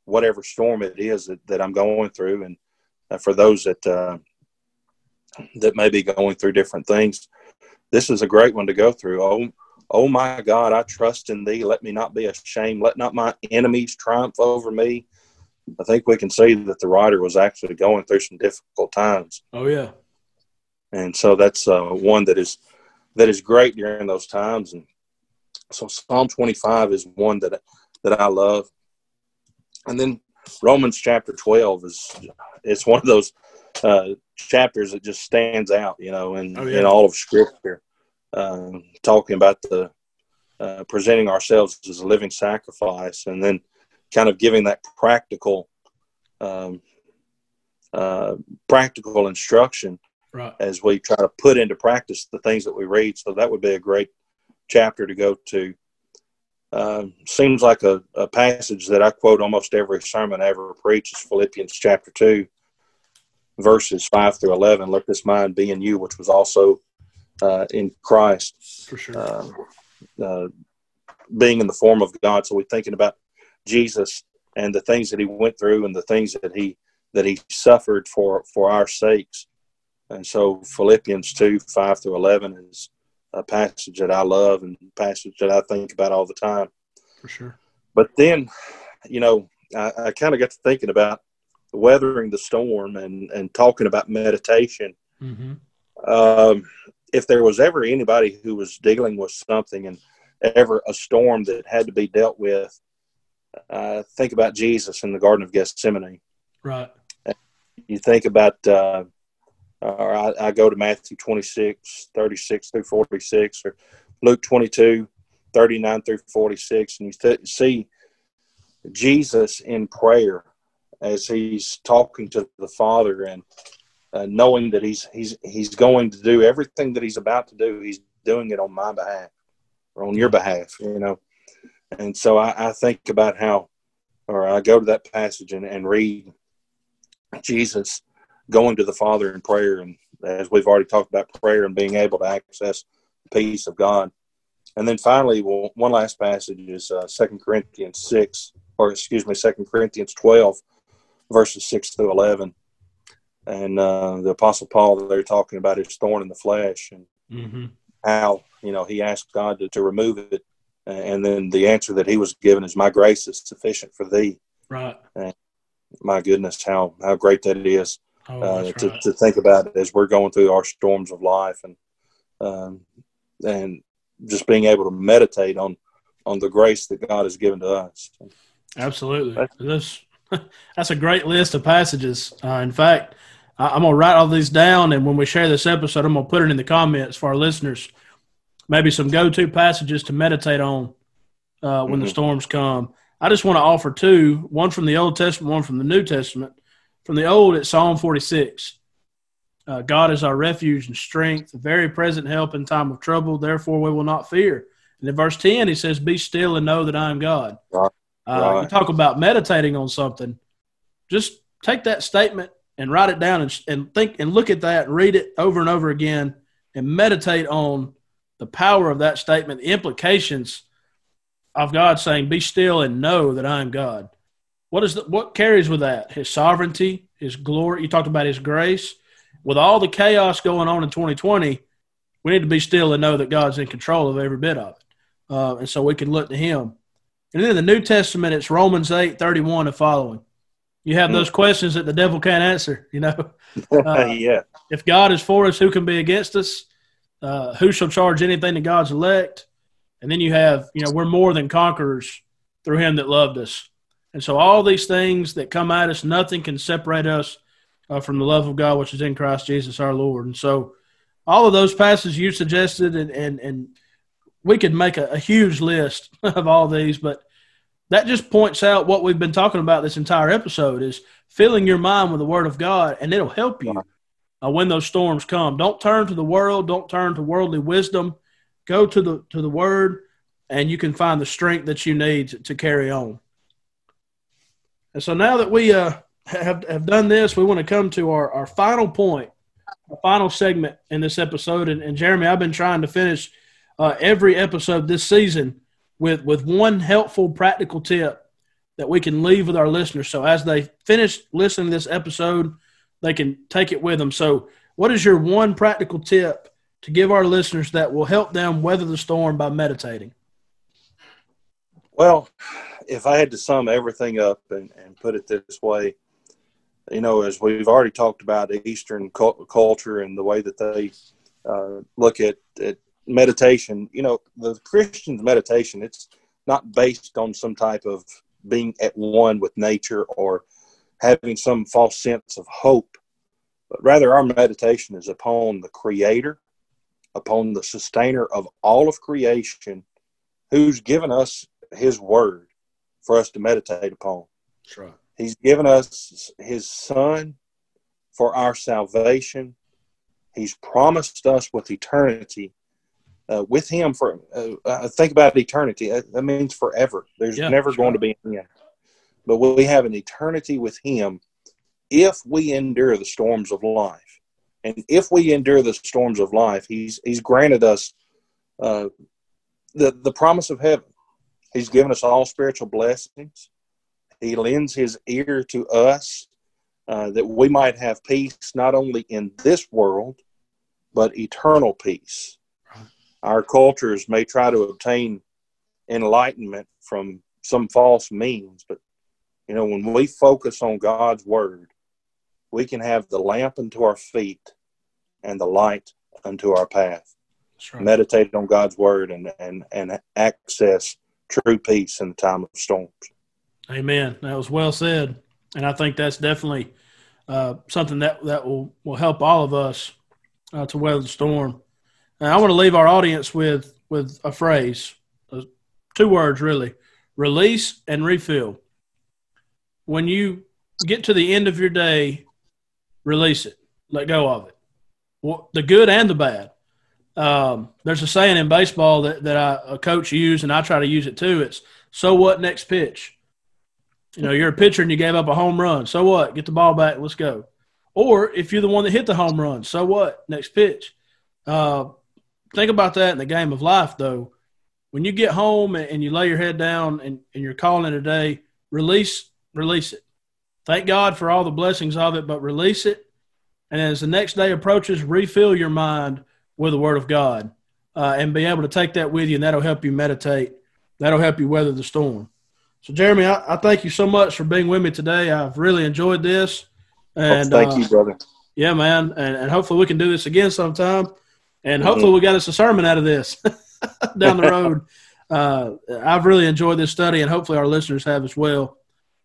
whatever storm it is that, that I'm going through. And uh, for those that, uh, that may be going through different things, this is a great one to go through. Oh, oh my God, I trust in thee. Let me not be ashamed. Let not my enemies triumph over me. I think we can see that the writer was actually going through some difficult times. Oh yeah, and so that's uh, one that is that is great during those times. And so Psalm 25 is one that that I love. And then Romans chapter 12 is it's one of those uh, chapters that just stands out, you know, in, oh, yeah. in all of Scripture, uh, talking about the uh, presenting ourselves as a living sacrifice, and then kind of giving that practical, um, uh, practical instruction right. as we try to put into practice the things that we read. So that would be a great chapter to go to. Uh, seems like a, a, passage that I quote almost every sermon I ever preach is Philippians chapter 2, verses 5 through 11. Let this mind be in you, which was also uh, in Christ. For sure. Uh, uh, being in the form of God. So we're thinking about Jesus and the things that he went through and the things that he that he suffered for for our sakes. And so Philippians 2, 5 through 11 is a passage that I love and passage that I think about all the time. For sure. But then, you know, I, I kind of got to thinking about weathering the storm and, and talking about meditation. Mm-hmm. Um, if there was ever anybody who was dealing with something and ever a storm that had to be dealt with, uh, think about Jesus in the Garden of Gethsemane. Right. You think about, uh, or I, I, go to Matthew 26, 36 through 46, or Luke 22, 39 through 46, and you th- see Jesus in prayer as he's talking to the Father and uh, knowing that he's he's he's going to do everything that he's about to do. He's doing it on my behalf or on your behalf, you know. And so I, I think about how, or I go to that passage and, and read Jesus going to the Father in prayer, and as we've already talked about prayer and being able to access the peace of God. And then finally, well, one last passage is uh, Second uh, Corinthians six, or excuse me, Second Corinthians twelve, verses 6 through 11. And uh, the Apostle Paul, they're talking about his thorn in the flesh and mm-hmm. how, you know, he asked God to, to remove it. And then the answer that he was given is, My grace is sufficient for thee. Right. And my goodness, how how great that is Oh, uh, to, right. to think about as we're going through our storms of life and um, and just being able to meditate on on the grace that God has given to us. Absolutely. That's- That's, that's a great list of passages. Uh, in fact, I, I'm going to write all these down, and when we share this episode, I'm going to put it in the comments for our listeners. Maybe some go to passages to meditate on uh, when the Mhm. storms come. I just want to offer two one from the Old Testament, one from the New Testament. From the Old, it's Psalm 46. Uh, God is our refuge and strength, a very present help in time of trouble. Therefore, we will not fear. And in verse 10, he says, Be still and know that I am God. Right. Uh, You talk about meditating on something. Just take that statement and write it down and, and think and look at that, and read it over and over again, and meditate on the power of that statement, the implications of God saying, "Be still and know that I am God." What is the, what carries with that? His sovereignty, His glory. You talked about His grace. With all the chaos going on in 2020, we need to be still and know that God's in control of every bit of it, uh, and so we can look to Him. And then in the New Testament, it's Romans 8, 31 and following. You have those questions that the devil can't answer, you know. Uh, yeah, If God is for us, who can be against us? Uh, who shall charge anything to God's elect? And then you have, you know, we're more than conquerors through him that loved us. And so all these things that come at us, nothing can separate us uh, from the love of God, which is in Christ Jesus our Lord. And so all of those passages you suggested, and, and, and we could make a, a huge list of all these, but that just points out what we've been talking about this entire episode is filling your mind with the word of God, and it'll help you uh, when those storms come. Don't turn to the world. Don't turn to worldly wisdom. Go to the to the Word, and you can find the strength that you need to, to carry on. And so now that we uh, have have done this, we want to come to our, our final point, our final segment in this episode. And, and Jeremy, I've been trying to finish uh, every episode this season with with one helpful practical tip that we can leave with our listeners. So as they finish listening to this episode, they can take it with them. So, what is your one practical tip to give our listeners that will help them weather the storm by meditating? Well, if I had to sum everything up and, and put it this way, you know, as we've already talked about Eastern cul- culture and the way that they uh, look at, at meditation, you know, the Christian's meditation, it's not based on some type of being at one with nature or having some false sense of hope, but rather our meditation is upon the Creator, upon the sustainer of all of creation, who's given us his word for us to meditate upon. That's right. He's given us his son for our salvation. He's promised us with eternity. Uh, with him for uh, uh, think about eternity. That, that means forever. There's Yeah, never going right. to be an end. But we have an eternity with him if we endure the storms of life. And if we endure the storms of life, he's he's granted us uh, the the promise of heaven. He's given us all spiritual blessings. He lends his ear to us uh, that we might have peace not only in this world, but eternal peace. Our cultures may try to obtain enlightenment from some false means, but you know, when we focus on God's word, we can have the lamp unto our feet and the light unto our path. Right. Meditate on God's word and, and, and access true peace in the time of storms. Amen. That was well said, and I think that's definitely uh, something that that will will help all of us uh, to weather the storm. And I want to leave our audience with with a phrase, uh, two words really: release and refill. When you get to the end of your day, release it, let go of it, the good and the bad. Um, there's a saying in baseball that, that I, a coach used, and I try to use it too. It's so what next pitch? You know, you're a pitcher and you gave up a home run. So what? Get the ball back. Let's go. Or if you're the one that hit the home run, so what? Next pitch. Uh, think about that in the game of life, though. When you get home and, you lay your head down and, and you're calling it a day, release, release it. Thank God for all the blessings of it, but release it. And as the next day approaches, refill your mind with the Word of God uh, and be able to take that with you, and that'll help you meditate. That'll help you weather the storm. So, Jeremy, I, I, thank you so much for being with me today. I've really enjoyed this. And oh, thank uh, you, brother. Yeah, man. And, and hopefully we can do this again sometime. And mm-hmm. hopefully we got us a sermon out of this down the road. uh, I've really enjoyed this study, and hopefully our listeners have as well.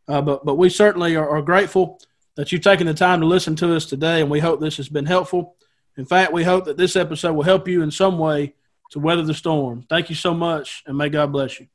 Uh, but but we certainly are, are, grateful that you've taken the time to listen to us today, and we hope this has been helpful. In fact, we hope that this episode will help you in some way to weather the storm. Thank you so much, and may God bless you.